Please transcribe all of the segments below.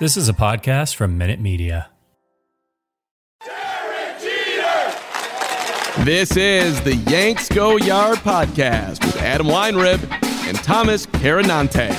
This is a podcast from Minute Media. This is the Yanks Go Yard podcast with Adam Weinrib and Thomas Carannante.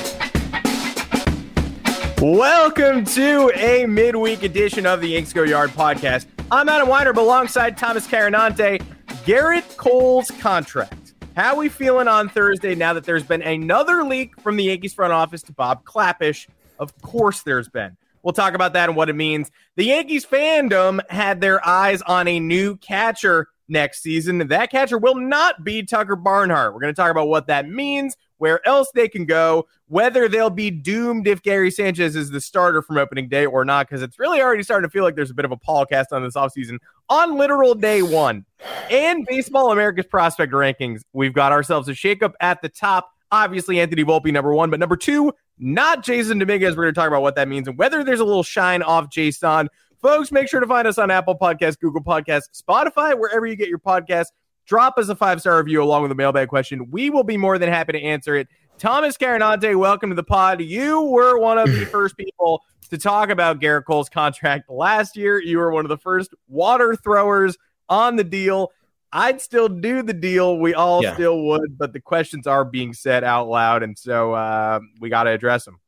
Welcome to a midweek edition of the Yanks Go Yard podcast. I'm Adam Weinrib alongside Thomas Carannante. Gerrit Cole's contract. How we feeling on Thursday now that there's been another leak from the Yankees front office to Bob Klapisch? Of course, there's been. We'll talk about that and what it means. The Yankees fandom had their eyes on a new catcher next season. That catcher will not be Tucker Barnhart. We're going to talk about what that means, where else they can go, whether they'll be doomed if Gary Sanchez is the starter from opening day or not, because it's really already starting to feel like there's a bit of a pall cast on this offseason on literal day one. And Baseball America's prospect rankings, we've got ourselves a shakeup at the top. Obviously, Anthony Volpe, number one, but number two, not Jason Dominguez. We're going to talk about what that means and whether there's a little shine off Jason. Folks, make sure to find us on Apple Podcasts, Google Podcasts, Spotify, wherever you get your podcasts. Drop us a five star review along with a mailbag question. We will be more than happy to answer it. Thomas Carannante, welcome to the pod. You were one of the first people to talk about Gerrit Cole's contract last year. You were one of the first water throwers on the deal. I'd still do the deal. We all yeah. still would, but the questions are being said out loud, and so uh, we got to address them.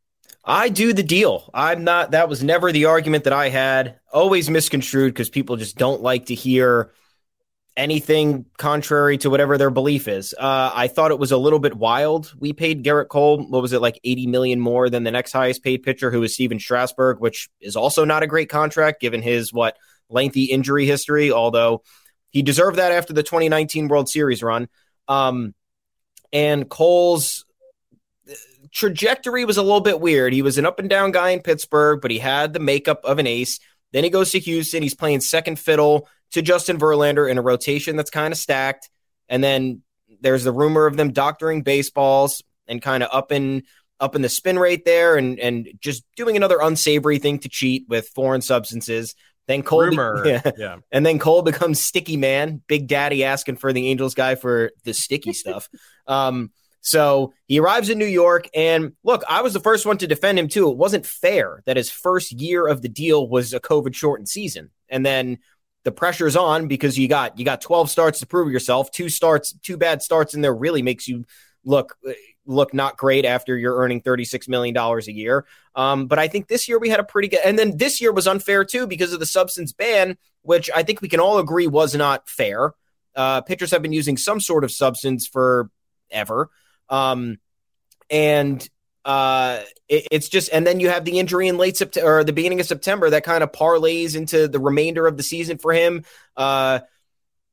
I do the deal. I'm not. That was never the argument that I had. Always misconstrued because people just don't like to hear anything contrary to whatever their belief is. Uh, I thought it was a little bit wild. We paid Gerrit Cole, what was it, like 80 million more than the next highest paid pitcher, who is Stephen Strasburg, which is also not a great contract given his what lengthy injury history, although he deserved that after the 2019 World Series run. Um, and Cole's trajectory was a little bit weird. He was an up and down guy in Pittsburgh, but he had the makeup of an ace. Then he goes to Houston. He's playing second fiddle to Justin Verlander in a rotation that's kind of stacked. And then there's the rumor of them doctoring baseballs and kind of up in up in the spin rate there and and just doing another unsavory thing to cheat with foreign substances. Then Cole, rumor, be- yeah. yeah. and then Cole becomes Sticky Man, Big Daddy asking for the Angels guy for the sticky stuff. Um, so he arrives in New York, and look, I was the first one to defend him too. It wasn't fair that his first year of the deal was a COVID shortened season, and then the pressure's on because you got you got 12 starts to prove yourself. Two starts, two bad starts in there really makes you look look not great after you're earning 36 million dollars a year. Um, but I think this year we had a pretty good, and then this year was unfair too because of the substance ban, which I think we can all agree was not fair. Uh, pitchers have been using some sort of substance for ever. Um, and uh, it, it's just, and then you have the injury in late September or the beginning of September that kind of parlays into the remainder of the season for him. Uh,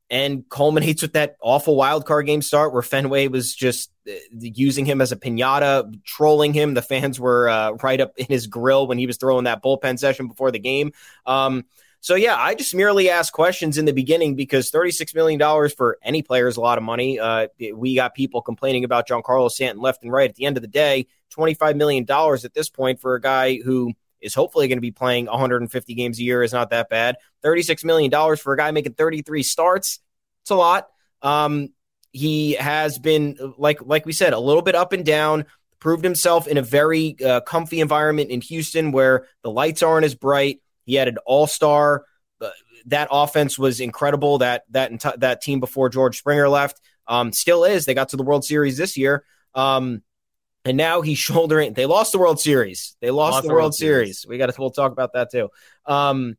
and culminates with that awful wild card game start where Fenway was just uh, using him as a pinata, trolling him. The fans were uh, right up in his grill when he was throwing that bullpen session before the game. Um, so yeah, I just merely asked questions in the beginning because $36 million for any player is a lot of money. Uh, we got people complaining about Giancarlo Stanton left and right. At the end of the day, $25 million at this point for a guy who is hopefully going to be playing 150 games a year is not that bad. $36 million for a guy making 33 starts. It's a lot. Um, he has been like like we said a little bit up and down proved himself in a very uh, comfy environment in Houston where the lights aren't as bright he had an all star. Uh, that offense was incredible. That that that team before George Springer left um, still is. They got to the World Series this year. Um, and now he's shouldering. They lost the World Series. They lost, lost the, World, World Series. Series. We got to. We'll talk about that too. Um,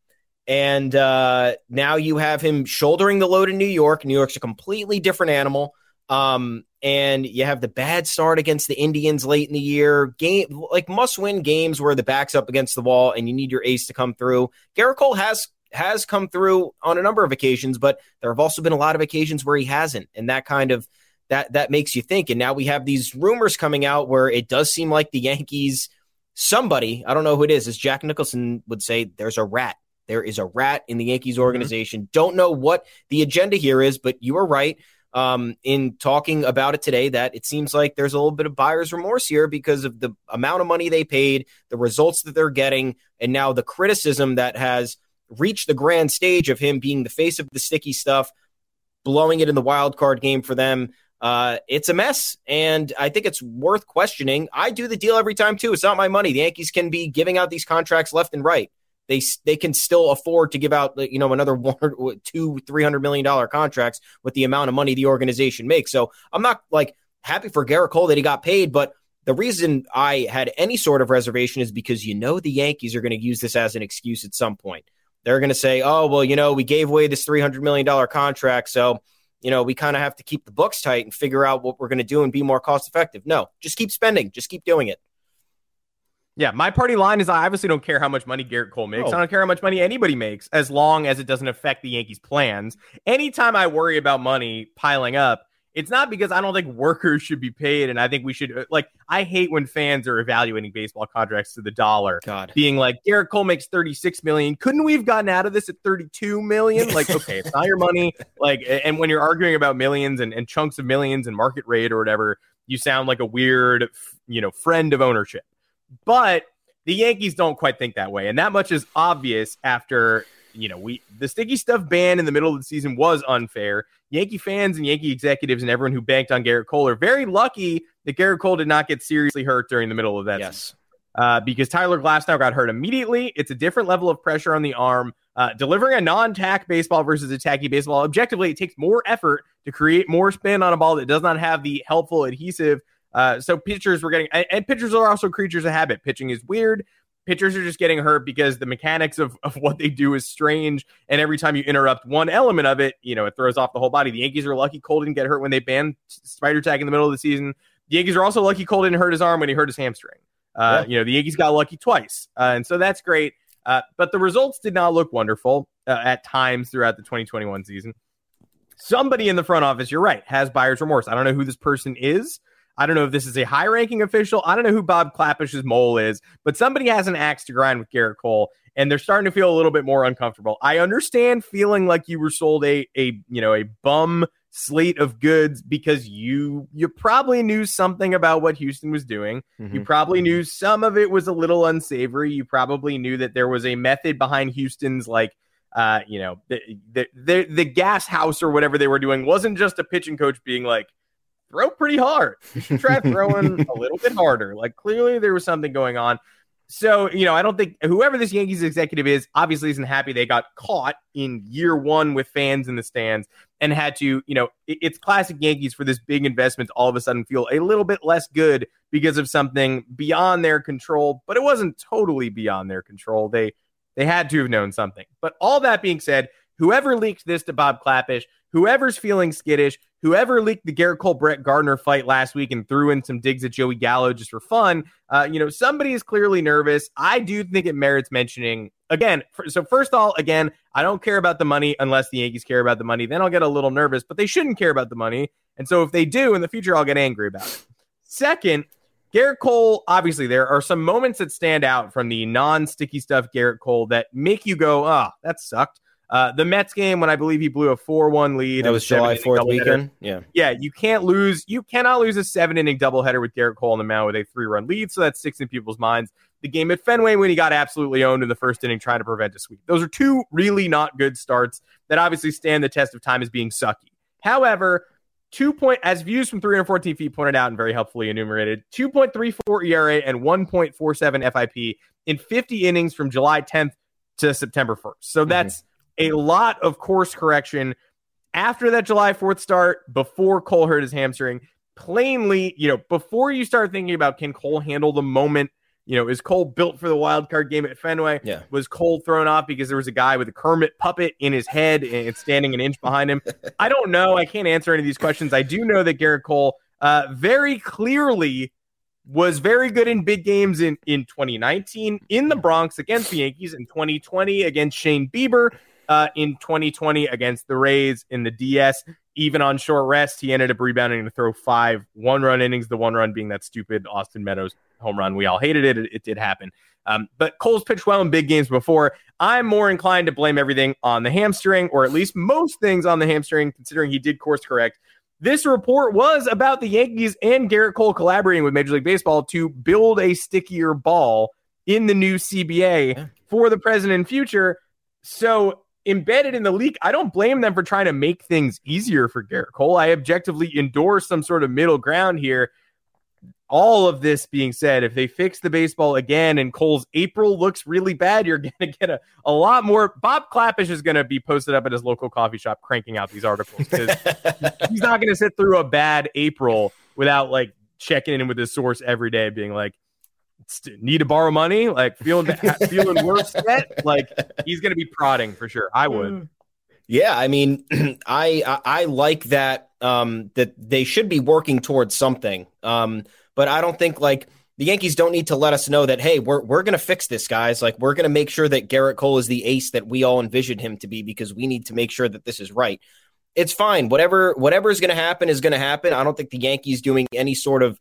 and uh, now you have him shouldering the load in New York. New York's a completely different animal. Um, and you have the bad start against the Indians late in the year. Game like must win games where the back's up against the wall and you need your ace to come through. Gerrit Cole has has come through on a number of occasions, but there have also been a lot of occasions where he hasn't, and that kind of that that makes you think. And now we have these rumors coming out where it does seem like the Yankees, somebody I don't know who it is, as Jack Nicholson would say, there's a rat. There is a rat in the Yankees mm-hmm. organization. Mm-hmm. Don't know what the agenda here is, but you are right um, in talking about it today that it seems like there's a little bit of buyer's remorse here because of the amount of money they paid, the results that they're getting, and now the criticism that has reached the grand stage of him being the face of the sticky stuff, blowing it in the wild card game for them. Uh, it's a mess, and I think it's worth questioning. I do the deal every time too. It's not my money. The Yankees can be giving out these contracts left and right they they can still afford to give out you know another one two three hundred million dollar contracts with the amount of money the organization makes. So I'm not like happy for Gerrit Cole that he got paid, but the reason I had any sort of reservation is because you know the Yankees are going to use this as an excuse at some point. They're going to say, "Oh, well, you know, we gave away this three hundred million dollar contract, so." You know, we kind of have to keep the books tight and figure out what we're going to do and be more cost effective. No, just keep spending, just keep doing it. Yeah, my party line is I obviously don't care how much money Gerrit Cole makes. Oh. I don't care how much money anybody makes as long as it doesn't affect the Yankees' plans. Anytime I worry about money piling up, it's not because I don't think workers should be paid and I think we should uh, like I hate when fans are evaluating baseball contracts to the dollar. God. Being like Gerrit Cole makes 36 million. Couldn't we have gotten out of this at 32 million? Like, okay, it's not your money. Like and when you're arguing about millions and, and chunks of millions and market rate or whatever, you sound like a weird, you know, friend of ownership. But the Yankees don't quite think that way. And that much is obvious after, you know, we the sticky stuff ban in the middle of the season was unfair. Yankee fans and Yankee executives and everyone who banked on Gerrit Cole are very lucky that Gerrit Cole did not get seriously hurt during the middle of that yes. season. Uh, because Tyler Glasnow got hurt immediately. It's a different level of pressure on the arm. Uh, delivering a non-tack baseball versus a tacky baseball, objectively, it takes more effort to create more spin on a ball that does not have the helpful adhesive uh, so pitchers were getting, and, and pitchers are also creatures of habit. Pitching is weird. Pitchers are just getting hurt because the mechanics of, of what they do is strange. And every time you interrupt one element of it, you know, it throws off the whole body. The Yankees are lucky Cole didn't get hurt when they banned Spider Tack in the middle of the season. The Yankees are also lucky Cole didn't hurt his arm when he hurt his hamstring. Uh, yeah. You know, the Yankees got lucky twice. Uh, and so that's great. Uh, but the results did not look wonderful uh, at times throughout the 2021 season. Somebody in the front office, you're right, has buyer's remorse. I don't know who this person is. I don't know if this is a high ranking official. I don't know who Bob Klapisch's mole is, but somebody has an axe to grind with Gerrit Cole, and they're starting to feel a little bit more uncomfortable. I understand feeling like you were sold a a you know a bum slate of goods because you you probably knew something about what Houston was doing. Mm-hmm. You probably knew some of it was a little unsavory. You probably knew that there was a method behind Houston's like uh, you know, the, the the the gas house or whatever they were doing wasn't just a pitching coach being like, throw pretty hard. You should try throwing a little bit harder. Like clearly there was something going on. So, you know, I don't think whoever this Yankees executive is obviously isn't happy they got caught in year one with fans in the stands and had to, you know, it's classic Yankees for this big investment all of a sudden feel a little bit less good because of something beyond their control, but it wasn't totally beyond their control. They they had to have known something. But all that being said, whoever leaked this to Bob Klapisch, whoever's feeling skittish, whoever leaked the Gerrit Cole Brett Gardner fight last week and threw in some digs at Joey Gallo just for fun, uh, you know, somebody is clearly nervous. I do think it merits mentioning again. For, so first of all, again, I don't care about the money unless the Yankees care about the money. Then I'll get a little nervous, but they shouldn't care about the money. And so if they do in the future, I'll get angry about it. Second, Gerrit Cole, obviously, there are some moments that stand out from the non sticky stuff Gerrit Cole that make you go, ah, oh, that sucked. Uh, the Mets game when I believe he blew a four-one lead. That was July Fourth weekend. Yeah, yeah. You can't lose. You cannot lose a seven-inning doubleheader with Gerrit Cole on the mound with a three-run lead. So that sticks in people's minds. The game at Fenway when he got absolutely owned in the first inning, trying to prevent a sweep. Those are two really not good starts that obviously stand the test of time as being sucky. However, two point as views from 314 feet pointed out and very helpfully enumerated 2.34 era and 1.47 fip in 50 innings from july 10th to september 1st so mm-hmm. A lot of course correction after that July 4th start, before Cole hurt his hamstring. Plainly, you know, before you start thinking about can Cole handle the moment, you know, is Cole built for the wild card game at Fenway? Yeah. Was Cole thrown off because there was a guy with a Kermit puppet in his head and standing an inch behind him? I don't know. I can't answer any of these questions. I do know that Gerrit Cole uh, very clearly was very good in big games in, in 2019 in the Bronx against the Yankees, in 2020 against Shane Bieber, uh, in 2020 against the Rays in the DS. Even on short rest, he ended up rebounding to throw five one run innings, the one run being that stupid Austin Meadows home run. We all hated it. It, it did happen. Um, but Cole's pitched well in big games before. I'm more inclined to blame everything on the hamstring, or at least most things on the hamstring, considering he did course correct. This report was about the Yankees and Gerrit Cole collaborating with Major League Baseball to build a stickier ball in the new CBA for the present and future. So embedded in the leak, I don't blame them for trying to make things easier for Gerrit Cole. I objectively endorse some sort of middle ground here. All of this being said, if they fix the baseball again and Cole's April looks really bad, you're going to get a, a lot more. Bob Klapisch is going to be posted up at his local coffee shop cranking out these articles because he's not going to sit through a bad April without like checking in with his source every day, being like, need to borrow money, like feeling feeling worse yet, like he's going to be prodding for sure. I would. Yeah, I mean, I, I, I like that um, that they should be working towards something. Um, but I don't think like the Yankees don't need to let us know that hey, we're we're going to fix this, guys. Like we're going to make sure that Gerrit Cole is the ace that we all envisioned him to be because we need to make sure that this is right. It's fine. Whatever whatever is going to happen is going to happen. I don't think the Yankees doing any sort of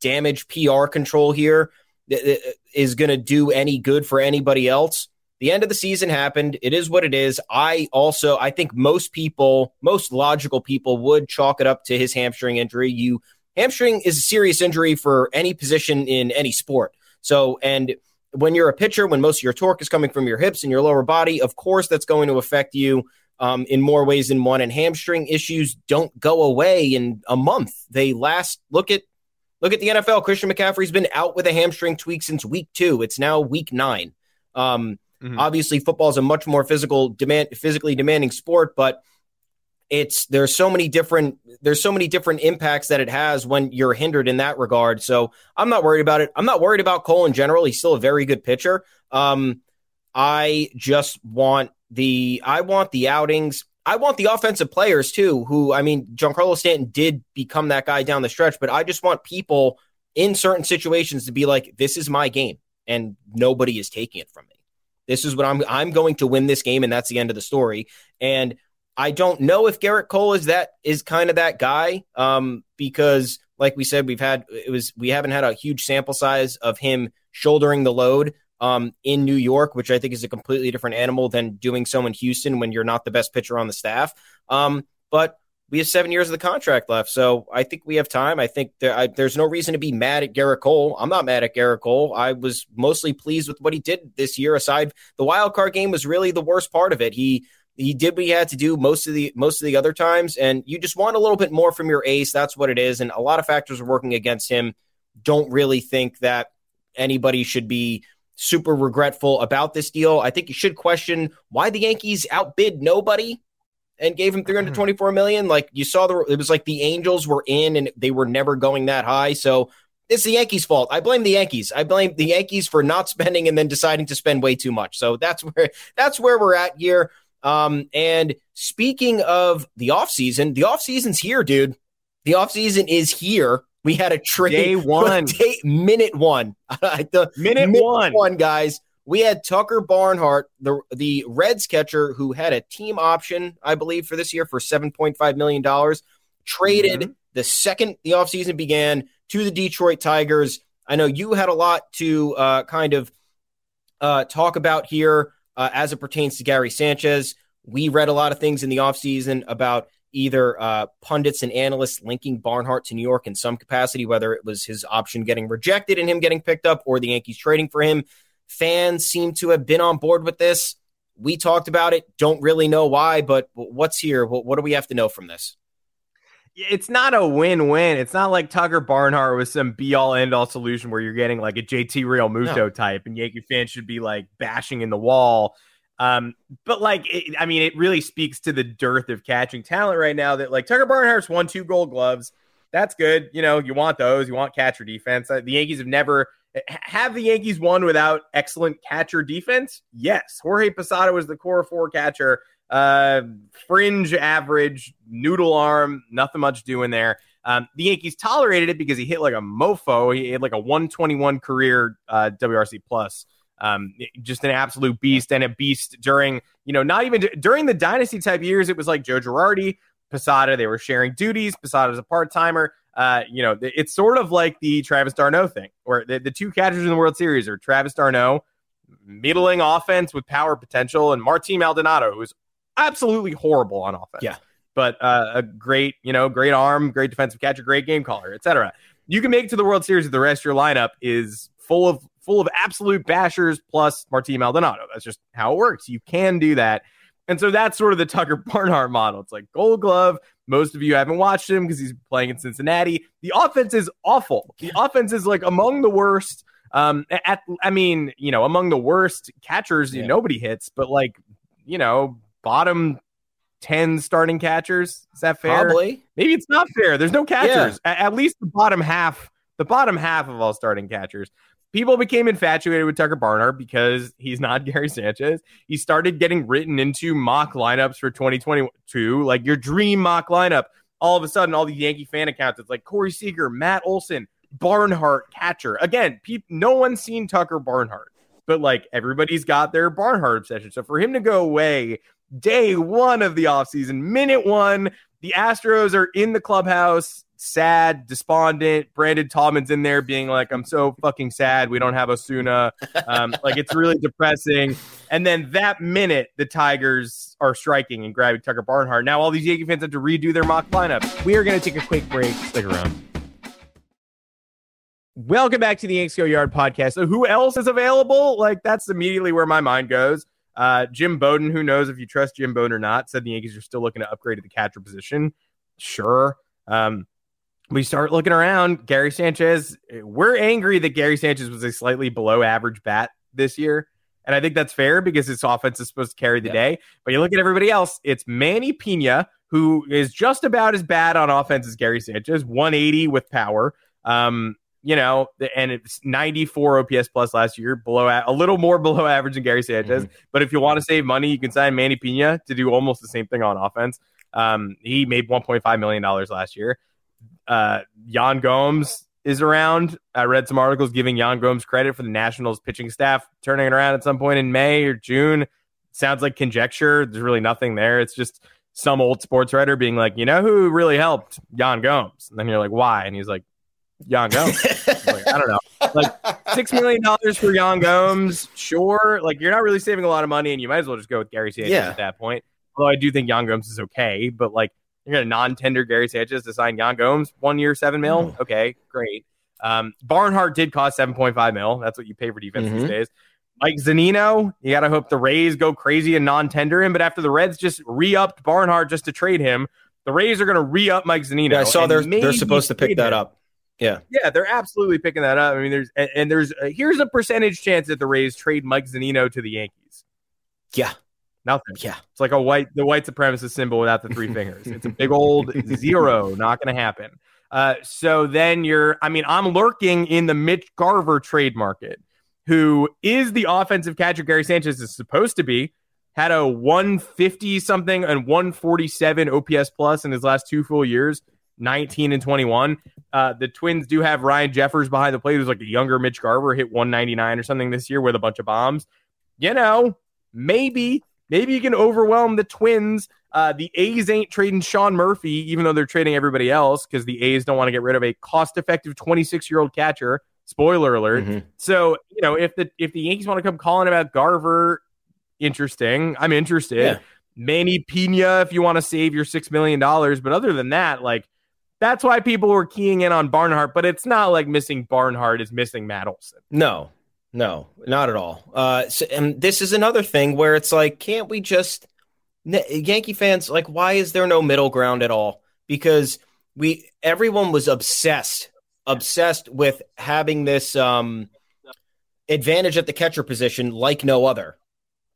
damage PR control here is going to do any good for anybody else. The end of the season happened. It is what it is. I also, I think most people, most logical people would chalk it up to his hamstring injury. You hamstring is a serious injury for any position in any sport. So, and when you're a pitcher, when most of your torque is coming from your hips and your lower body, of course, that's going to affect you um, in more ways than one. And hamstring issues don't go away in a month. They last, look at Look at the NFL. Christian McCaffrey's been out with a hamstring tweak since week two. It's now week nine. Um, mm-hmm. Obviously, football is a much more physical demand, physically demanding sport, but it's there's so many different there's so many different impacts that it has when you're hindered in that regard. So I'm not worried about it. I'm not worried about Cole in general. He's still a very good pitcher. Um, I just want the I want the outings I want the offensive players too, who, I mean, Giancarlo Stanton did become that guy down the stretch, but I just want people in certain situations to be like, this is my game and nobody is taking it from me. This is what I'm, I'm going to win this game. And that's the end of the story. And I don't know if Gerrit Cole is that, is kind of that guy. Um, because like we said, we've had, it was, we haven't had a huge sample size of him shouldering the load um, in New York, which I think is a completely different animal than doing so in Houston when you're not the best pitcher on the staff. Um, but we have seven years of the contract left, so I think we have time. I think there, I, there's no reason to be mad at Gerrit Cole. I'm not mad at Gerrit Cole. I was mostly pleased with what he did this year. Aside, the wild card game was really the worst part of it. He he did what he had to do most of the most of the other times, and you just want a little bit more from your ace. That's what it is, and a lot of factors are working against him. Don't really think that anybody should be super regretful about this deal. I think you should question why the Yankees outbid nobody and gave him 324 million. Like you saw the it was like the Angels were in and they were never going that high. So it's the Yankees' fault. I blame the Yankees. I blame the Yankees for not spending and then deciding to spend way too much. So that's where that's where we're at here. Um, and speaking of the offseason, the offseason's here, dude. The offseason is here. We had a trade Day one. day, minute one. the Minute one. one, guys. We had Tucker Barnhart, the the Reds catcher, who had a team option, I believe, for this year for seven point five million dollars, traded Mhm. the second the offseason began to the Detroit Tigers. I know you had a lot to uh, kind of uh, talk about here uh, as it pertains to Gary Sanchez. We read a lot of things in the offseason about either uh, pundits and analysts linking Barnhart to New York in some capacity, whether it was his option getting rejected and him getting picked up or the Yankees trading for him. Fans seem to have been on board with this. We talked about it. Don't really know why, but what's here? What, do we have to know from this? it's not a win-win. It's not like Tucker Barnhart was some be-all end-all solution where you're getting like a JT Realmuto No. type, and Yankee fans should be like bashing in the wall. Um, but like, it, I mean, it really speaks to the dearth of catching talent right now. That like Tucker Barnhart's won two Gold Gloves. That's good. You know, you want those. You want catcher defense. Uh, The Yankees have never have the Yankees won without excellent catcher defense. Yes, Jorge Posada was the core four catcher uh fringe average noodle arm nothing much doing there um the yankees tolerated it because he hit like a mofo he had like a 121 career uh wrc plus um just an absolute beast and a beast during you know not even during the dynasty type years it was like joe girardi posada they were sharing duties posada's a part-timer uh you know it's sort of like the travis d'Arnaud thing where the, the two catchers in the world series are travis d'Arnaud middling offense with power potential and martin maldonado who's absolutely horrible on offense. Yeah. But uh, a great, you know, great arm, great defensive catcher, great game caller, etc. You can make it to the World Series if the rest of your lineup is full of full of absolute bashers plus Martin Maldonado. That's just how it works. You can do that. And so that's sort of the Tucker Barnhart model. It's like gold glove. Most of you haven't watched him because he's playing in Cincinnati. The offense is awful. The offense is like among the worst. Um, at I mean, you know, among the worst catchers, Yeah. nobody hits, but like, you know, bottom 10 starting catchers. Is that fair? Probably. Maybe it's not fair. There's no catchers. A- At, least the bottom half, the bottom half of all starting catchers. People became infatuated with Tucker Barnhart because he's not Gary Sanchez. He started getting written into mock lineups for 2022, like your dream mock lineup. All of a sudden, all the Yankee fan accounts, it's like Corey Seager, Matt Olson, Barnhart catcher. Again, peop no one's seen Tucker Barnhart, but like everybody's got their Barnhart obsession. So for him to go away day one of the offseason, minute one, the Astros are in the clubhouse, sad, despondent. Brandon Taubman's in there being like, I'm so fucking sad. We don't have Osuna. Um, like, it's really depressing. And then that minute, the Tigers are striking and grabbing Tucker Barnhart. Now, all these Yankee fans have to redo their mock lineup. We are going to take a quick break. Stick around. Welcome back to the Yanks Go Yard podcast. So, who else is available? Like, that's immediately where my mind goes. Uh, Jim Bowden, who knows if you trust Jim Bowden or not, said the Yankees are still looking to upgrade at the catcher position. Sure. Um, we start looking around. Gary Sanchez, we're angry that Gary Sanchez was a slightly below average bat this year. And I think that's fair because his offense is supposed to carry the Yeah. day. But you look at everybody else, it's Manny Pina, who is just about as bad on offense as Gary Sanchez, 180 with power. Um, you know, and it's 94 OPS plus last year, below a, a little more below average than Gary Sanchez. But if you want to save money, you can sign Manny Pina to do almost the same thing on offense. Um, he made 1.5 million dollars last year. Uh, Yan Gomes is around. I read some articles giving Yan Gomes credit for the Nationals pitching staff turning it around at some point in May or June. Sounds like conjecture. There's really nothing there. It's just some old sports writer being like, you know who really helped Yan Gomes? And then you're like, why? And he's like, Yan Gomes. Like, I don't know. Like six million dollars for Yan Gomes, sure. Like you're not really saving a lot of money, and you might as well just go with Gary Sanchez Yeah. at that point. Although I do think Yan Gomes is okay, but like you're gonna non-tender Gary Sanchez to sign Yan Gomes one year, seven mil. Mm. Okay, great. Um, Barnhart did cost seven point five mil. That's what you pay for defense these Mhm. days. Mike Zunino, you gotta hope the Rays go crazy and non-tender him. But after the Reds just re-upped Barnhart just to trade him, the Rays are gonna re-up Mike Zunino. Yeah, I saw they're they're supposed to pick that him. up. Yeah. Yeah, they're absolutely picking that up. I mean, there's and, and there's uh, here's a percentage chance that the Rays trade Mike Zunino to the Yankees. Yeah. Nothing. Yeah. It's like a white the white supremacist symbol without the three fingers. It's a big old zero. Not going to happen. Uh, so then you're. I mean, I'm lurking in the Mitch Garver trade market, who is the offensive catcher Gary Sanchez is supposed to be. had a 150 something and 147 OPS plus in his last two full years, 19 and 21. Uh, the Twins do have Ryan Jeffers behind the plate, who's like a younger Mitch Garver, hit 199 or something this year with a bunch of bombs. You know, maybe, maybe you can overwhelm the Twins. Uh, the A's ain't trading Sean Murphy, even though they're trading everybody else because the A's don't want to get rid of a cost effective 26 year old catcher. Spoiler alert. Mm-hmm. So, you know, if the if the Yankees want to come calling about Garver, interesting. I'm interested. Yeah. Manny Pina, if you want to save your six million dollars. But other than that, like that's why people were keying in on Barnhart. But it's not like missing Barnhart is missing Matt Olson. No, no, not at all. Uh, so, and this is another thing where it's like, can't we just Yankee fans like? Why is there no middle ground at all? Because we everyone was obsessed, obsessed with having this um advantage at the catcher position like no other.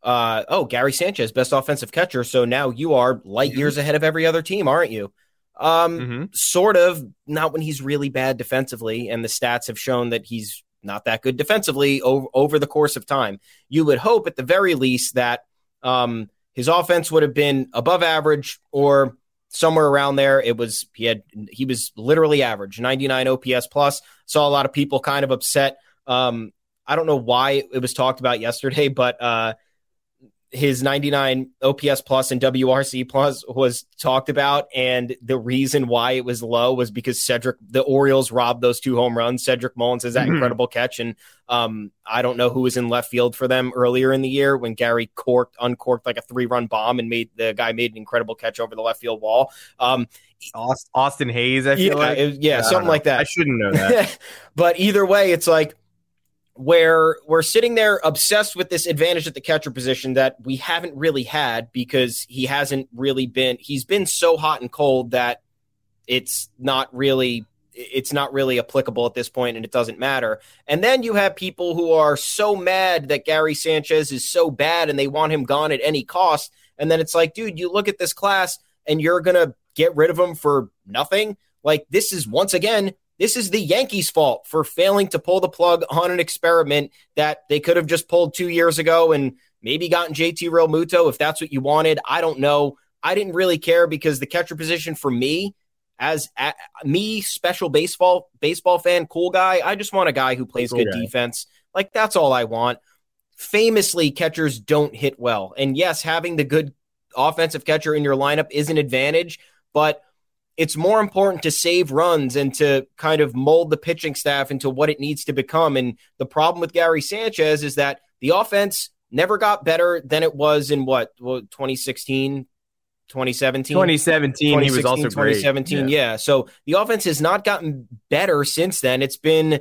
Uh, oh, Gary Sanchez, best offensive catcher. So now you are light years ahead of every other team, aren't you? Um, Mm-hmm. sort of. Not when he's really bad defensively, and the stats have shown that he's not that good defensively over, over the course of time. You would hope, at the very least, that um, his offense would have been above average or somewhere around there. It was he had he was literally average, 99 OPS plus. Saw a lot of people kind of upset. Um, I don't know why it was talked about yesterday, but uh, his 99 OPS plus and WRC plus was talked about, and the reason why it was low was because Cedric, the Orioles robbed those two home runs. Cedric Mullins has that Mhm. incredible catch, and um, I don't know who was in left field for them earlier in the year when Gary corked, uncorked like a three run bomb, and made the guy made an incredible catch over the left field wall. Um, Austin Hays, I feel yeah, like. it- yeah, don't something like that. I shouldn't know that. but either way, it's like where we're sitting there obsessed with this advantage at the catcher position that we haven't really had because he hasn't really been he's been so hot and cold that it's not really it's not really applicable at this point and it doesn't matter. And then you have people who are so mad that Gary Sanchez is so bad and they want him gone at any cost. And then it's like, dude, you look at this class and you're going to get rid of him for nothing. Like this is once again, this is the Yankees' fault for failing to pull the plug on an experiment that they could have just pulled two years ago and maybe gotten JT Realmuto if that's what you wanted. I don't know. I didn't really care because the catcher position for me, as a, me, special baseball baseball fan, cool guy. I just want a guy who plays Cool good guy. defense. Like that's all I want. Famously, catchers don't hit well, and yes, having the good offensive catcher in your lineup is an advantage, but it's more important to save runs and to kind of mold the pitching staff into what it needs to become. And the problem with Gary Sanchez is that the offense never got better than it was in what, what 2016, 2017? 2017, he was also great. 2017, yeah. So the offense has not gotten better since then. It's been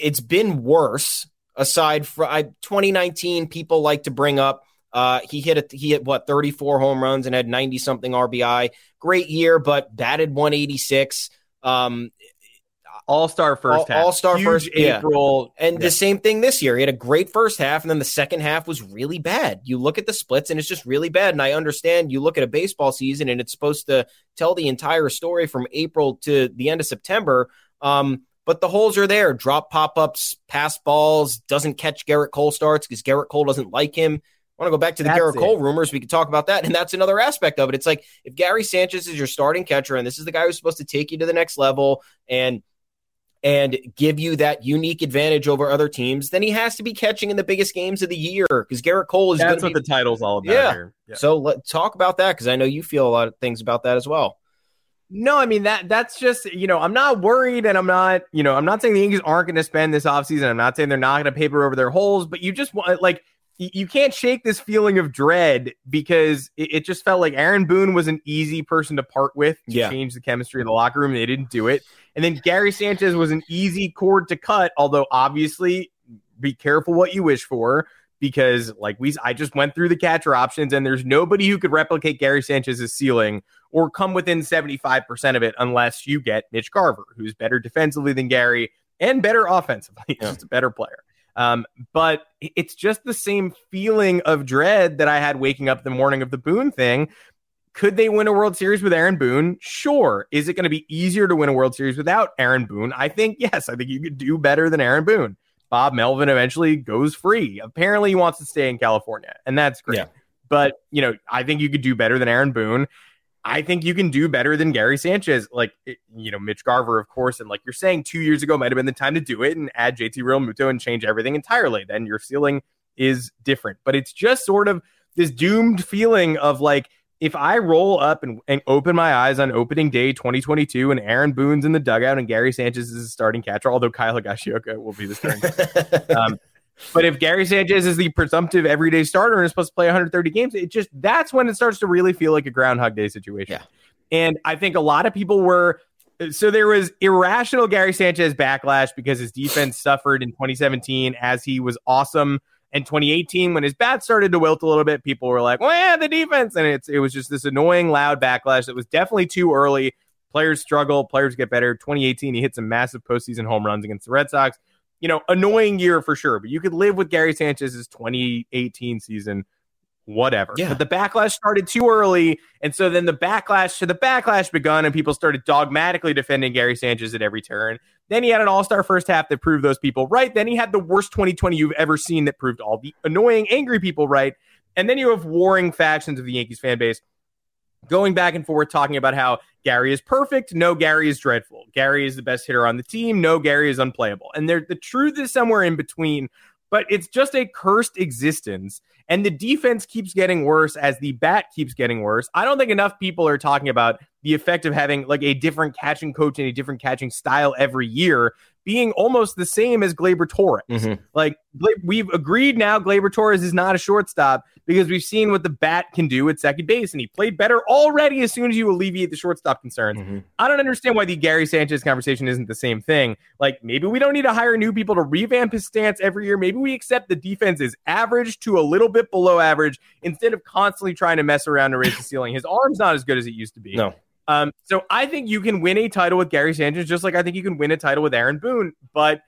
it's been worse. Aside from I, 2019, people like to bring up uh, he hit a, he hit what 34 home runs and had 90 something RBI. Great year, but batted 186. Um, All star first All- half. all-star Huge first- yeah. April. and Yeah. the same thing this year. He had a great first half, and then the second half was really bad. You look at the splits, and it's just really bad. And I understand you look at a baseball season, and it's supposed to tell the entire story from April to the end of September. Um, but the holes are there. Drop pop ups, pass balls, doesn't catch Gerrit Cole starts because Gerrit Cole doesn't like him. I want to go back to the That's Gerrit it. Cole rumors. We could talk about that. And that's another aspect of it. It's like if Gary Sanchez is your starting catcher and this is the guy who's supposed to take you to the next level and and give you that unique advantage over other teams, then he has to be catching in the biggest games of the year because Gerrit Cole is That's what to the title's all about Yeah. here. Yeah. So let's talk about that because I know you feel a lot of things about that as well. No, I mean that that's just you know I'm not worried and I'm not you know I'm not saying the Yankees aren't going to spend this offseason. I'm not saying they're not going to paper over their holes, but you just want like y- you can't shake this feeling of dread because it, it just felt like Aaron Boone was an easy person to part with to Yeah. change the chemistry of the locker room. They didn't do it, and then Gary Sanchez was an easy cord to cut. Although obviously, be careful what you wish for because like we I just went through the catcher options and there's nobody who could replicate Gary Sanchez's ceiling or come within 75% of it unless you get Mitch Garver, who's better defensively than Gary and better offensively. He's Yeah. just a better player. Um, but it's just the same feeling of dread that I had waking up the morning of the Boone thing. Could they win a World Series with Aaron Boone? Sure. Is it going to be easier to win a World Series without Aaron Boone? I think yes. I think you could do better than Aaron Boone. Bob Melvin eventually goes free. Apparently, he wants to stay in California, and that's great. Yeah. But, you know, I think you could do better than Aaron Boone. I think you can do better than Gary Sanchez. Like, you know, Mitch Garver, of course. And like you're saying, two years ago might have been the time to do it and add JT Realmuto and change everything entirely. Then your ceiling is different. But it's just sort of this doomed feeling of like, if I roll up and, and open my eyes on opening day 2022 and Aaron Boone's in the dugout and Gary Sanchez is the starting catcher, although Kyle Higashioka will be the starting um, but if Gary Sanchez is the presumptive everyday starter and is supposed to play 130 games, it just that's when it starts to really feel like a Groundhog Day situation. Yeah. And I think a lot of people were so there was irrational Gary Sanchez backlash because his defense suffered in 2017 as he was awesome in 2018, when his bat started to wilt a little bit, people were like, "Well, yeah, the defense," and it's it was just this annoying, loud backlash that was definitely too early. Players struggle, players get better. 2018, he hit some massive postseason home runs against the Red Sox. You know, annoying year for sure, but you could live with Gary Sanchez's 2018 season whatever. Yeah. But the backlash started too early. And so then the backlash to the backlash begun, and people started dogmatically defending Gary Sanchez at every turn. Then he had an all star first half that proved those people right. Then he had the worst 2020 you've ever seen that proved all the annoying, angry people right. And then you have warring factions of the Yankees fan base going back and forth talking about how Gary is perfect. No, Gary is dreadful. Gary is the best hitter on the team. No, Gary is unplayable. And the truth is somewhere in between but it's just a cursed existence. And the defense keeps getting worse as the bat keeps getting worse. I don't think enough people are talking about the effect of having like a different catching coach and a different catching style every year being almost the same as Gleyber Torres. Mm-hmm. Like we've agreed now, Gleyber Torres is not a shortstop because we've seen what the bat can do at second base, and he played better already as soon as you alleviate the shortstop concerns. Mm-hmm. I don't understand why the Gary Sanchez conversation isn't the same thing. Like maybe we don't need to hire new people to revamp his stance every year. Maybe we accept the defense is average to a little bit below average instead of constantly trying to mess around and raise the ceiling. His arm's not as good as it used to be. No. Um, so I think you can win a title with Gary Sanchez, just like I think you can win a title with Aaron Boone, but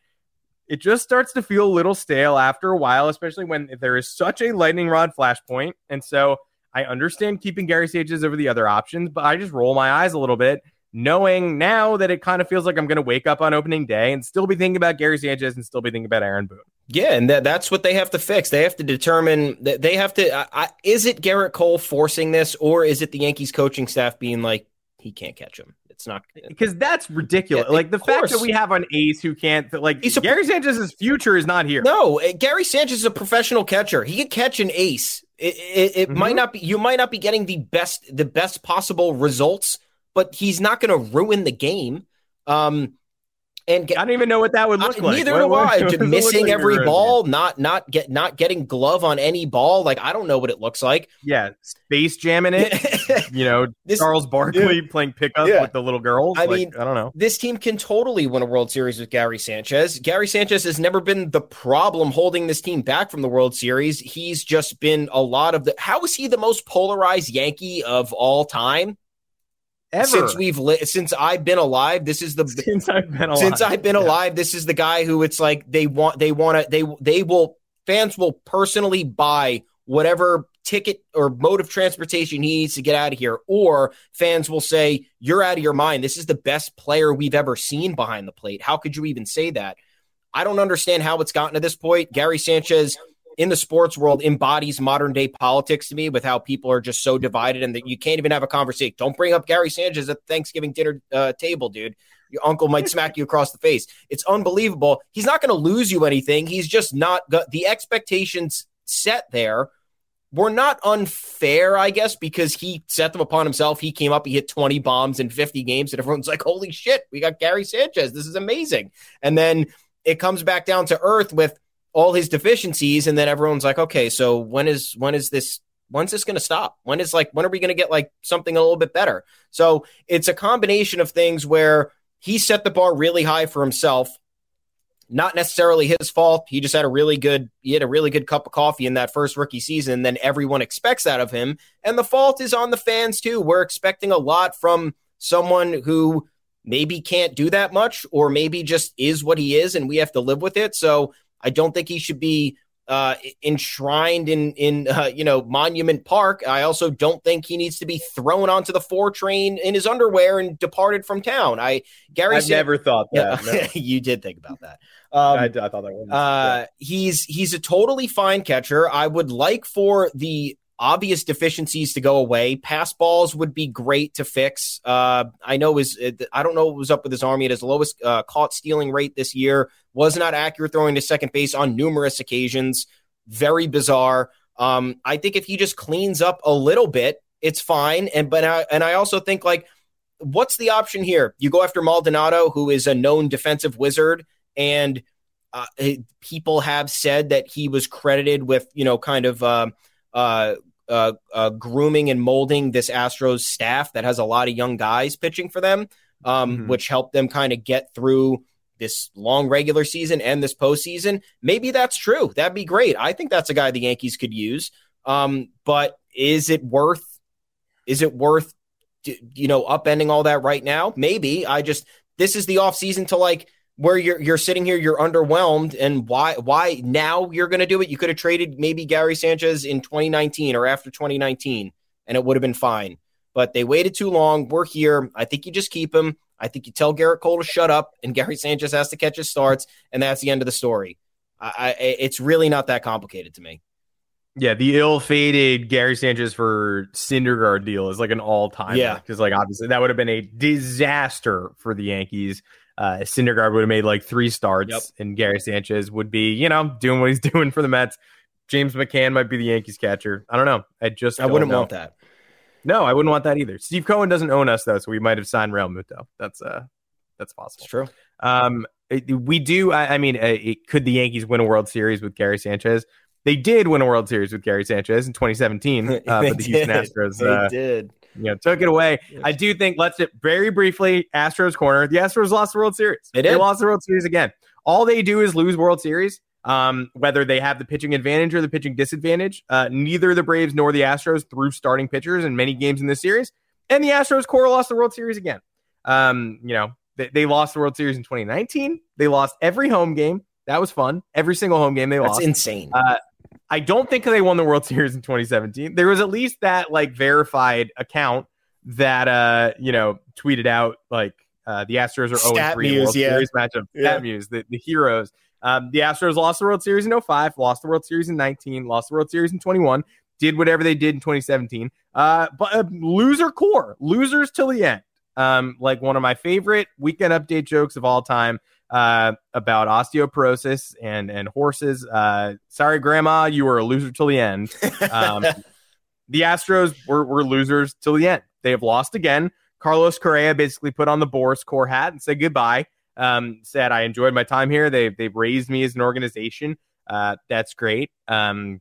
it just starts to feel a little stale after a while, especially when there is such a lightning rod flashpoint. And so I understand keeping Gary Sanchez over the other options, but I just roll my eyes a little bit, knowing now that it kind of feels like I'm going to wake up on opening day and still be thinking about Gary Sanchez and still be thinking about Aaron Boone. Yeah, and that, that's what they have to fix. They have to determine that they have to. I, is it Gerrit Cole forcing this, or is it the Yankees coaching staff being like, he can't catch him. It's not because that's ridiculous. Yeah, like the fact that we have an ace who can't like He's a, Gary Sanchez's future is not here. No, eh, Gary Sanchez is a professional catcher. He can catch an ace. It, it, it mm-hmm. might not be you might not be getting the best the best possible results, but he's not going to ruin the game. Um, and get, I don't even know what that would look I, like. Neither what, do I. missing like every ball, not not get not getting glove on any ball. Like I don't know what it looks like. Yeah, space jamming it. you know, this, Charles Barkley yeah. playing pickup yeah. with the little girls. I like, mean, I don't know. This team can totally win a World Series with Gary Sanchez. Gary Sanchez has never been the problem holding this team back from the World Series. He's just been a lot of the. How is he the most polarized Yankee of all time? Ever. Since we've li- since I've been alive, this is the since I've been alive. Since I've been yeah. alive, this is the guy who it's like they want they want to they they will fans will personally buy whatever ticket or mode of transportation he needs to get out of here or fans will say you're out of your mind this is the best player we've ever seen behind the plate how could you even say that i don't understand how it's gotten to this point gary sanchez in the sports world embodies modern day politics to me with how people are just so divided and that you can't even have a conversation. Don't bring up Gary Sanchez at the Thanksgiving dinner uh, table, dude. Your uncle might smack you across the face. It's unbelievable. He's not going to lose you anything. He's just not got the expectations set there were not unfair, I guess, because he set them upon himself. He came up, he hit 20 bombs in 50 games, and everyone's like, holy shit, we got Gary Sanchez. This is amazing. And then it comes back down to earth with all his deficiencies and then everyone's like okay so when is when is this when's this going to stop? When is like when are we going to get like something a little bit better? So it's a combination of things where he set the bar really high for himself. Not necessarily his fault. He just had a really good he had a really good cup of coffee in that first rookie season then everyone expects that of him. And the fault is on the fans too. We're expecting a lot from someone who maybe can't do that much or maybe just is what he is and we have to live with it. So I don't think he should be uh, enshrined in in uh, you know Monument Park. I also don't think he needs to be thrown onto the four train in his underwear and departed from town. I Gary, said, never thought that. Yeah, no. you did think about that. Um, I, I, thought that was. Uh, he's he's a totally fine catcher. I would like for the obvious deficiencies to go away. Pass balls would be great to fix. Uh, I know his, I don't know what was up with his army at his lowest uh, caught stealing rate this year. Was not accurate throwing to second base on numerous occasions. Very bizarre. Um, I think if he just cleans up a little bit, it's fine. And but I, and I also think like, what's the option here? You go after Maldonado, who is a known defensive wizard, and uh, people have said that he was credited with you know kind of. Uh, uh, uh, uh, grooming and molding this Astros staff that has a lot of young guys pitching for them, um, mm-hmm. which helped them kind of get through this long regular season and this postseason. Maybe that's true. That'd be great. I think that's a guy the Yankees could use. Um, but is it worth? Is it worth? You know, upending all that right now? Maybe. I just this is the off season to like where you're you're sitting here, you're underwhelmed, and why why now you're going to do it? You could have traded maybe Gary Sanchez in 2019 or after 2019, and it would have been fine. But they waited too long. We're here. I think you just keep him. I think you tell Gerrit Cole to shut up, and Gary Sanchez has to catch his starts, and that's the end of the story. I, I, it's really not that complicated to me. Yeah, the ill-fated Gary Sanchez for Syndergaard deal is like an all-time. Yeah, because like obviously that would have been a disaster for the Yankees uh, Syndergaard would have made like three starts, yep. and Gary Sanchez would be, you know, doing what he's doing for the Mets. James McCann might be the Yankees catcher. I don't know. I just I wouldn't know. want that. No, I wouldn't want that either. Steve Cohen doesn't own us though, so we might have signed Real Realmuto. That's uh, that's possible. It's true. Um, we do. I, I mean, uh, it, could the Yankees win a World Series with Gary Sanchez? They did win a World Series with Gary Sanchez in 2017, uh, but the Houston Astros. They uh, did you know, took it away. Yes. I do think, let's it very briefly, Astros corner. The Astros lost the World Series. They, they lost the World Series again. All they do is lose World Series. Um, whether they have the pitching advantage or the pitching disadvantage, uh, neither the Braves nor the Astros threw starting pitchers in many games in this series. And the Astros core lost the World Series again. Um, you know, they, they lost the World Series in 2019. They lost every home game. That was fun. Every single home game they That's lost. insane. Uh, I don't think they won the World Series in 2017. There was at least that like verified account that uh you know tweeted out like uh the Astros are 0 3 World yeah. Series matchup. Yeah. Muse, the, the heroes. Um, the Astros lost the World Series in 05, lost the World Series in 19, lost the World Series in 21, did whatever they did in 2017. Uh, but uh, loser core, losers till the end. Um, like one of my favorite weekend update jokes of all time uh, about osteoporosis and and horses. Uh, sorry, Grandma, you were a loser till the end. Um, the Astros were, were losers till the end. They have lost again. Carlos Correa basically put on the Boras core hat and said goodbye. Um, said I enjoyed my time here. They they've raised me as an organization. Uh, that's great. Um,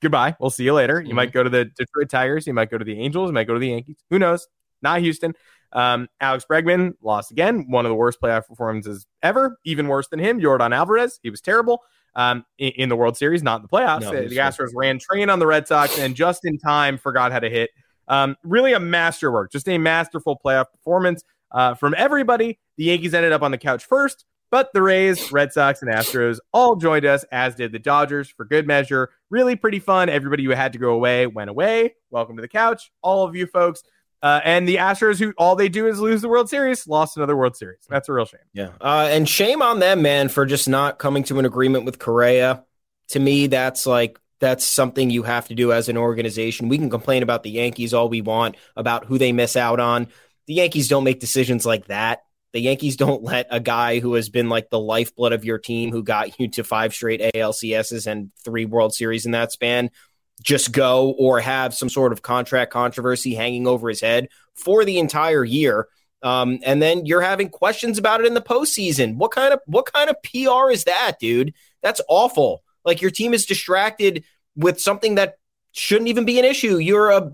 goodbye. We'll see you later. You mm-hmm. might go to the Detroit Tigers. You might go to the Angels. You might go to the Yankees. Who knows? Not Houston. Um, Alex Bregman lost again, one of the worst playoff performances ever, even worse than him. Yordan Alvarez, he was terrible um, in, in, the World Series, not in the playoffs. No, the, the Astros ran train on the Red Sox and just in time forgot how to hit. Um, really a masterwork, just a masterful playoff performance uh, from everybody. The Yankees ended up on the couch first, but the Rays, Red Sox, and Astros all joined us, as did the Dodgers for good measure. Really pretty fun. Everybody who had to go away went away. Welcome to the couch, all of you folks. Uh, and the Astros, who all they do is lose the World Series, lost another World Series. That's a real shame. Yeah. Uh, and shame on them, man, for just not coming to an agreement with Correa. To me, that's like, that's something you have to do as an organization. We can complain about the Yankees all we want, about who they miss out on. The Yankees don't make decisions like that. The Yankees don't let a guy who has been like the lifeblood of your team, who got you to five straight ALCSs and three World Series in that span, just go or have some sort of contract controversy hanging over his head for the entire year. Um, and then you're having questions about it in the postseason. What kind of what kind of PR is that, dude? That's awful. Like your team is distracted with something that shouldn't even be an issue. You're a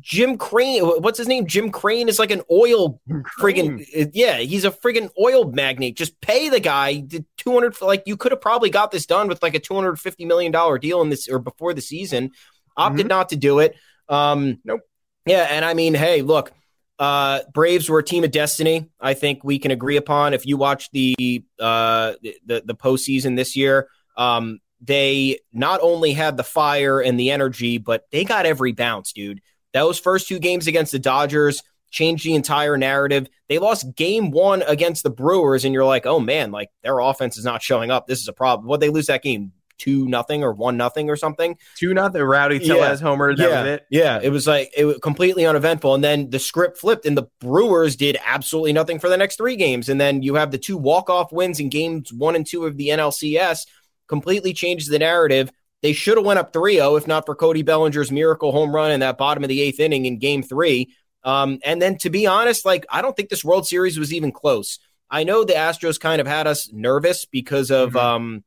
Jim Crane, what's his name? Jim Crane is like an oil friggin' yeah, he's a friggin' oil magnate. Just pay the guy 200 like you could have probably got this done with like a 250 million dollar deal in this or before the season. Opted mm-hmm. not to do it. Um nope. Yeah, and I mean, hey, look, uh Braves were a team of destiny. I think we can agree upon if you watch the uh the the postseason this year. Um they not only had the fire and the energy, but they got every bounce, dude. Those first two games against the Dodgers changed the entire narrative. They lost game one against the Brewers, and you're like, oh man, like their offense is not showing up. This is a problem. What they lose that game two nothing or one nothing or something. Two nothing. Rowdy Yeah. Tellez homer. That yeah, was it. Yeah, it was like it was completely uneventful. And then the script flipped, and the Brewers did absolutely nothing for the next three games. And then you have the two walk off wins in games one and two of the NLCS, completely changes the narrative. They should have went up 3-0 if not for Cody Bellinger's miracle home run in that bottom of the eighth inning in game three. Um, and then to be honest, like I don't think this World Series was even close. I know the Astros kind of had us nervous because of Mhm. um,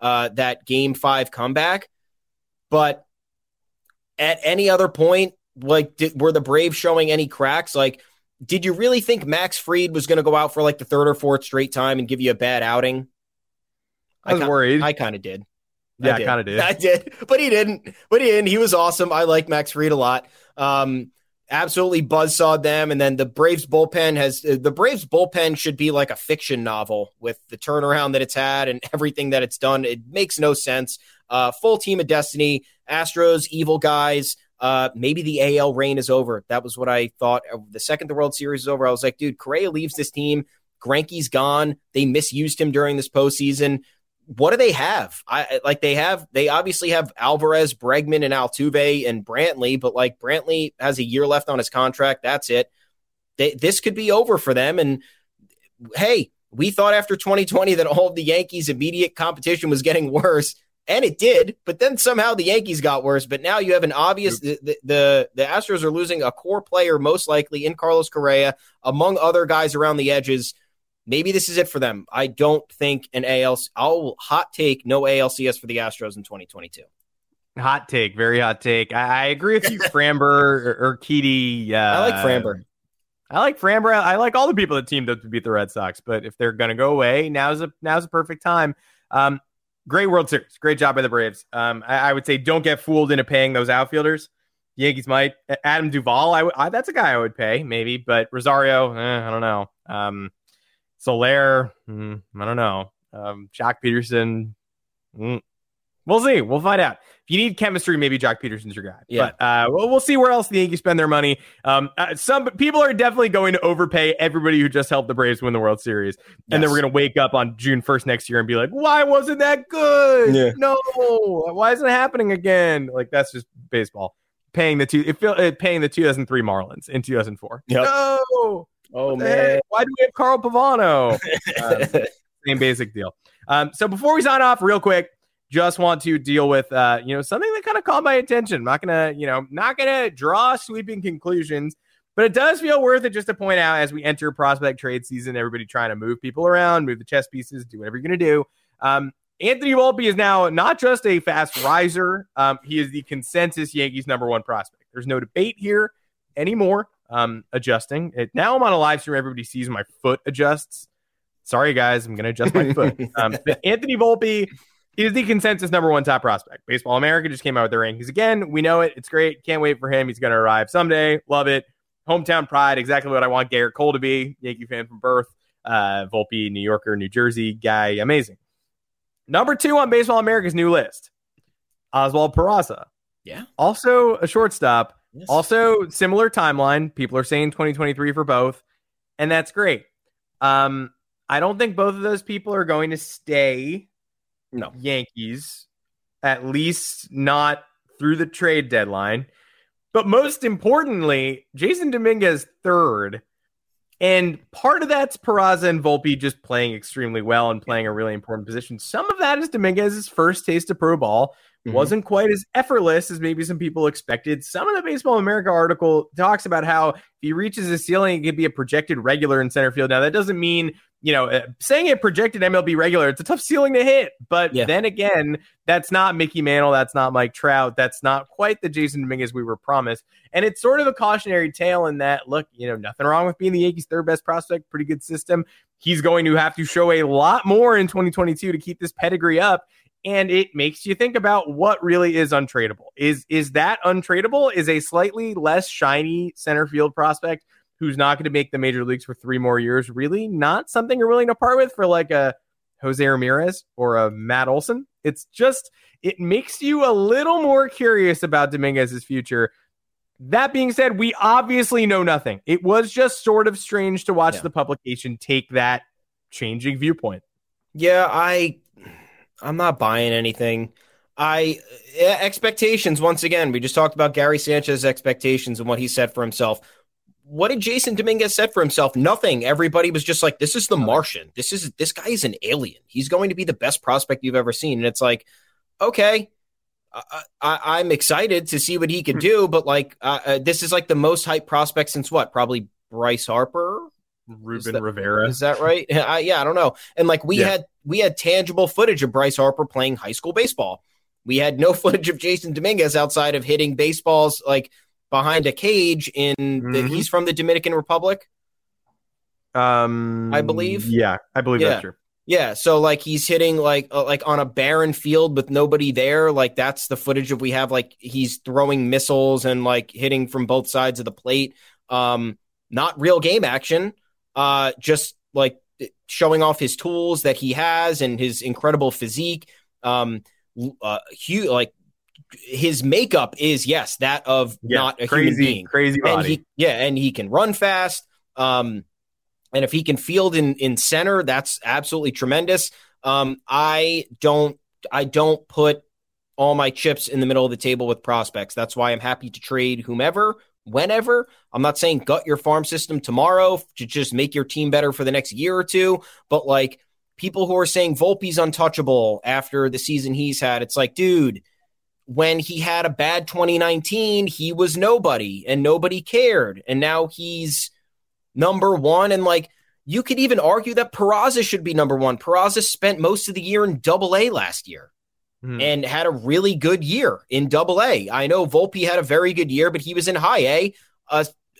uh, that game five comeback, but at any other point, like did, were the Braves showing any cracks? Like, did you really think Max Fried was going to go out for like the third or fourth straight time and give you a bad outing? I was ki- worried. I kind of did. Yeah, I did. kinda did. I did, but he didn't. But he didn't. He was awesome. I like Max Fried a lot. Um, absolutely buzzsawed them. And then the Braves bullpen has uh, the Braves bullpen should be like a fiction novel with the turnaround that it's had and everything that it's done. It makes no sense. Uh, full team of destiny. Astros, evil guys. Uh, maybe the AL reign is over. That was what I thought. Uh, The second the World Series is over, I was like, dude, Correa leaves this team. Greinke's gone. They misused him during this postseason. What do they have? I like they have. They obviously have Alvarez, Bregman, and Altuve and Brantley, but like Brantley has a year left on his contract. That's it. They, this could be over for them. And hey, we thought after 2020 that all of the Yankees' immediate competition was getting worse, and it did. But then somehow the Yankees got worse. But now you have an obvious the the, the, the Astros are losing a core player, most likely in Carlos Correa, among other guys around the edges. Maybe this is it for them. I don't think an AL. I'll hot take no ALCS for the Astros in 2022. Hot take, very hot take. I, I agree with you, Framber or, or Keedy. Uh, I like Framber. I like Framber. I like all the people that teamed up to beat the Red Sox. But if they're going to go away, now's a now's a perfect time. Um, great World Series, great job by the Braves. Um, I, I would say don't get fooled into paying those outfielders. Yankees might. Adam Duvall, I, that's a guy I would pay maybe, but Rosario, eh, I don't know. Um, Soler, hmm, I don't know. Um, Joc Pederson, mm, we'll see. We'll find out. If you need chemistry, maybe Joc Pederson's your guy. Yeah. But uh, we'll, we'll see where else the Yankees spend their money. Um, uh, some people are definitely going to overpay everybody who just helped the Braves win the World Series, and then we're going to wake up on June first next year and be like, "Why wasn't that good? Yeah. No, why isn't it happening again?" Like that's just baseball. Paying the two, it feel, uh, paying the 2003 Marlins in 2004. Yep. No, Oh heck? why do we have Carl Pavano? Um, same basic deal. Um, so before we sign off, real quick, just want to deal with uh, you know something that kind of caught my attention. I'm not gonna, you know, not gonna draw sweeping conclusions, but it does feel worth it just to point out as we enter prospect trade season, everybody trying to move people around, move the chess pieces, do whatever you're gonna do. Um, Anthony Volpe is now not just a fast riser; um, he is the consensus Yankees number one prospect. There's no debate here anymore. Um, adjusting it now. I'm on a live stream. Everybody sees my foot adjusts. Sorry, guys, I'm going to adjust my foot. Um, Anthony Volpe is the consensus number one top prospect. Baseball America just came out with their rankings again. We know it. It's great. Can't wait for him. He's going to arrive someday. Love it. Hometown pride. Exactly what I want Gerrit Cole to be. Yankee fan from birth. Uh, Volpe, New Yorker, New Jersey guy. Amazing. Number two on Baseball America's new list. Oswald Peraza. Yeah. Also a shortstop. Yes. Also, similar timeline. People are saying 2023 for both, and that's great. Um, I don't think both of those people are going to stay no. Yankees, at least not through the trade deadline. But most importantly, Jasson Dominguez third. And part of that's Peraza and Volpe just playing extremely well and playing a really important position. Some of that is Dominguez's first taste of pro ball. Mhm. Wasn't quite as effortless as maybe some people expected. Some of the Baseball America article talks about how if he reaches a ceiling, he could be a projected regular in center field. Now, that doesn't mean, you know, uh, saying it projected MLB regular, it's a tough ceiling to hit. But Yeah. then again, that's not Mickey Mantle. That's not Mike Trout. That's not quite the Jasson Dominguez we were promised. And it's sort of a cautionary tale in that, look, you know, nothing wrong with being the Yankees' third best prospect, pretty good system. He's going to have to show a lot more in 2022 to keep this pedigree up. And it makes you think about what really is untradeable. Is is that untradeable? Is a slightly less shiny center field prospect who's not going to make the major leagues for three more years really not something you're willing to part with for like a Jose Ramirez or a Matt Olson? It's just it makes you a little more curious about Dominguez's future. That being said, we obviously know nothing. It was just sort of strange to watch Yeah. the publication take that changing viewpoint. Yeah, I I'm not buying anything. I eh, expectations once again. We just talked about Gary Sanchez expectations and what he set for himself. What did Jasson Dominguez set for himself? Nothing. Everybody was just like, "This is the Martian. This is this guy is an alien. He's going to be the best prospect you've ever seen." And it's like, okay, I, am excited to see what he can do, but like, uh, uh, this is like the most hype prospect since what? Probably Bryce Harper, Ruben that, Rivera. Is that right? I, yeah, I don't know. And like, we yeah. had we had tangible footage of Bryce Harper playing high school baseball. We had no footage of Jasson Dominguez outside of hitting baseballs like behind a cage in. Mm-hmm. The, he's from the Dominican Republic. Um, I believe. Yeah, I believe yeah. that's true. Yeah, so like he's hitting like uh, like on a barren field with nobody there. Like that's the footage of we have. Like he's throwing missiles and like hitting from both sides of the plate. Um, not real game action. Uh, just like showing off his tools that he has and his incredible physique. Um, uh, huge like his makeup is yes that of yeah, not a crazy, human being. Crazy body. And he, yeah, and he can run fast. Um, and if he can field in in center, that's absolutely tremendous. Um, I don't I don't put all my chips in the middle of the table with prospects. That's why I'm happy to trade whomever, whenever. I'm not saying gut your farm system tomorrow to just make your team better for the next year or two, but like people who are saying Volpe's untouchable after the season he's had, it's like, dude, when he had a bad 2019, he was nobody and nobody cared. And now he's number one. And like you could even argue that Peraza should be number one. Peraza spent most of the year in double A last year hmm. and had a really good year in double A. I know Volpe had a very good year, but he was in high A,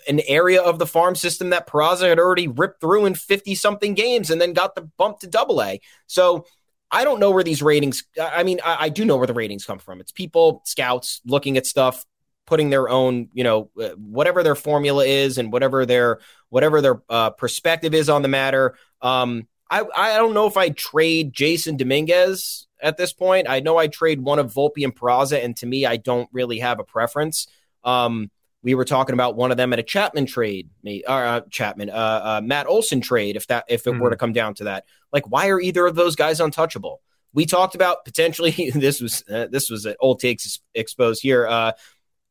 an area of the farm system that Peraza had already ripped through in 50 something games and then got the bump to double A. So I don't know where these ratings, I mean, I, I do know where the ratings come from. It's people, scouts looking at stuff, putting their own, you know, uh, whatever their formula is and whatever their whatever their uh, perspective is on the matter. Um, I I don't know if I trade Jasson Dominguez at this point. I know I trade one of Volpe and Peraza, and to me, I don't really have a preference. Um, we were talking about one of them at a Chapman trade, me uh, Chapman, uh, uh, Matt Olson trade. If that if it mm-hmm. were to come down to that, like why are either of those guys untouchable? We talked about potentially this was uh, this was an old takes exposed here. Uh,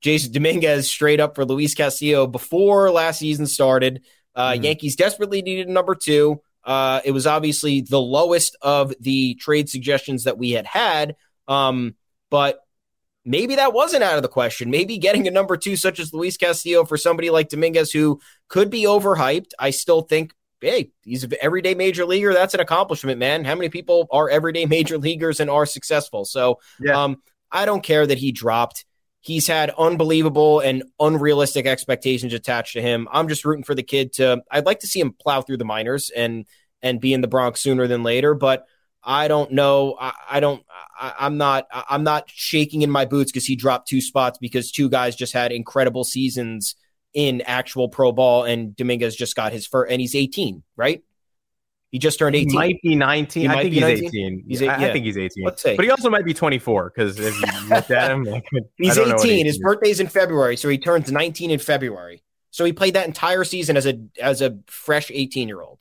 Jasson Dominguez straight up for Luis Castillo before last season started. Uh, mm-hmm. Yankees desperately needed a number two. Uh, it was obviously the lowest of the trade suggestions that we had had. Um, but maybe that wasn't out of the question. Maybe getting a number two, such as Luis Castillo, for somebody like Dominguez, who could be overhyped. I still think, hey, he's an everyday major leaguer. That's an accomplishment, man. How many people are everyday major leaguers and are successful? So yeah. um, I don't care that he dropped. He's had unbelievable and unrealistic expectations attached to him. I'm just rooting for the kid to. I'd like to see him plow through the minors and and be in the Bronx sooner than later. But I don't know. I, I don't. I, I'm not. I'm not shaking in my boots because he dropped two spots because two guys just had incredible seasons in actual pro ball, and Dominguez just got his first, and he's 18, right? He just turned 18. He might be 19. I think he's 19? 18. He's yeah. I think he's 18. Let's say. But he also might be 24 because if you look at him, like, he's 18. 18. His birthday's in February, so he turns 19 in February. So he played that entire season as a as a fresh 18 year old.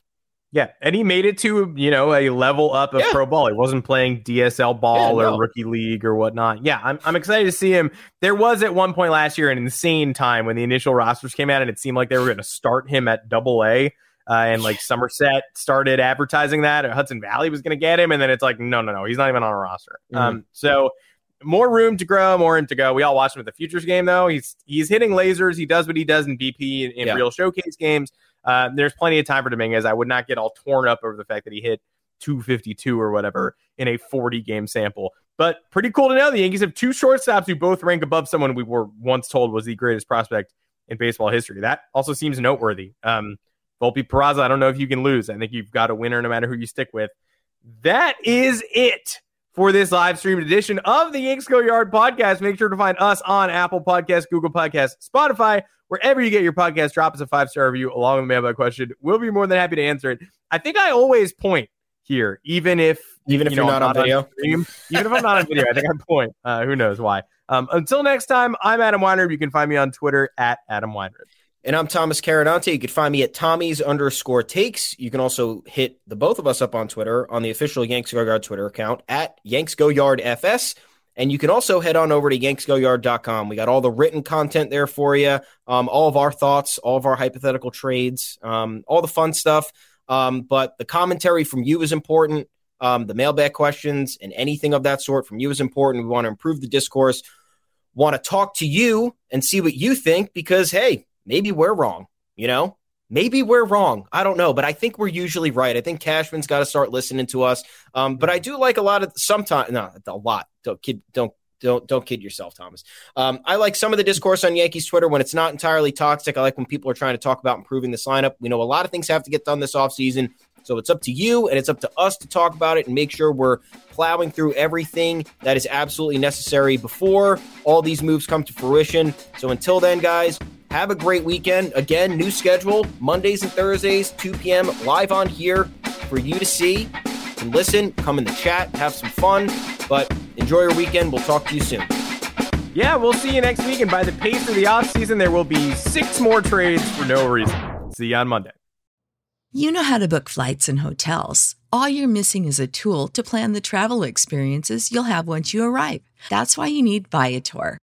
Yeah, and he made it to you know a level up of yeah. pro ball. He wasn't playing DSL ball yeah, no. or rookie league or whatnot. Yeah, I'm I'm excited to see him. There was at one point last year an insane time when the initial rosters came out and it seemed like they were going to start him at Double A uh, and like Somerset started advertising that Hudson Valley was going to get him, and then it's like, no, no, no, he's not even on a roster. Mm-hmm. Um, so more room to grow, more room to go. We all watched him at the futures game though. He's he's hitting lasers. He does what he does in BP in, in yeah. real showcase games. Uh, there's plenty of time for Dominguez. I would not get all torn up over the fact that he hit 252 or whatever in a 40 game sample. But pretty cool to know the Yankees have two shortstops who both rank above someone we were once told was the greatest prospect in baseball history. That also seems noteworthy. Um, Volpe Peraza, I don't know if you can lose. I think you've got a winner no matter who you stick with. That is it for this live stream edition of the Yanks Go Yard podcast. Make sure to find us on Apple Podcasts, Google Podcasts, Spotify, wherever you get your podcast. Drop us a five star review along with the mailbag question. We'll be more than happy to answer it. I think I always point here, even if even if you are not, not, on video, on stream, even if I'm not on video, I think I point. Uh, who knows why? Um, until next time, I'm Adam Weinrib. You can find me on Twitter at Adam Weinrib. And I'm Thomas Carannante. You can find me at Tommy's underscore takes. You can also hit the both of us up on Twitter on the official Yanks Go Yard Twitter account at Yanks Go Yard FS. And you can also head on over to yanksgoyard.com. We got all the written content there for you, um, all of our thoughts, all of our hypothetical trades, um, all the fun stuff. Um, but the commentary from you is important. Um, the mailbag questions and anything of that sort from you is important. We want to improve the discourse, want to talk to you and see what you think because, hey, maybe we're wrong, you know? Maybe we're wrong. I don't know, but I think we're usually right. I think Cashman's got to start listening to us. Um, but I do like a lot of sometimes, no, a lot. Don't kid, don't don't don't kid yourself, Thomas. Um, I like some of the discourse on Yankees Twitter when it's not entirely toxic. I like when people are trying to talk about improving this lineup. We know a lot of things have to get done this offseason. So it's up to you and it's up to us to talk about it and make sure we're plowing through everything that is absolutely necessary before all these moves come to fruition. So until then, guys, have a great weekend. Again, new schedule Mondays and Thursdays, 2 p.m. live on here for you to see and listen. Come in the chat, have some fun. But enjoy your weekend. We'll talk to you soon. Yeah, we'll see you next week. And by the pace of the offseason, there will be six more trades for no reason. See you on Monday. You know how to book flights and hotels. All you're missing is a tool to plan the travel experiences you'll have once you arrive. That's why you need Viator.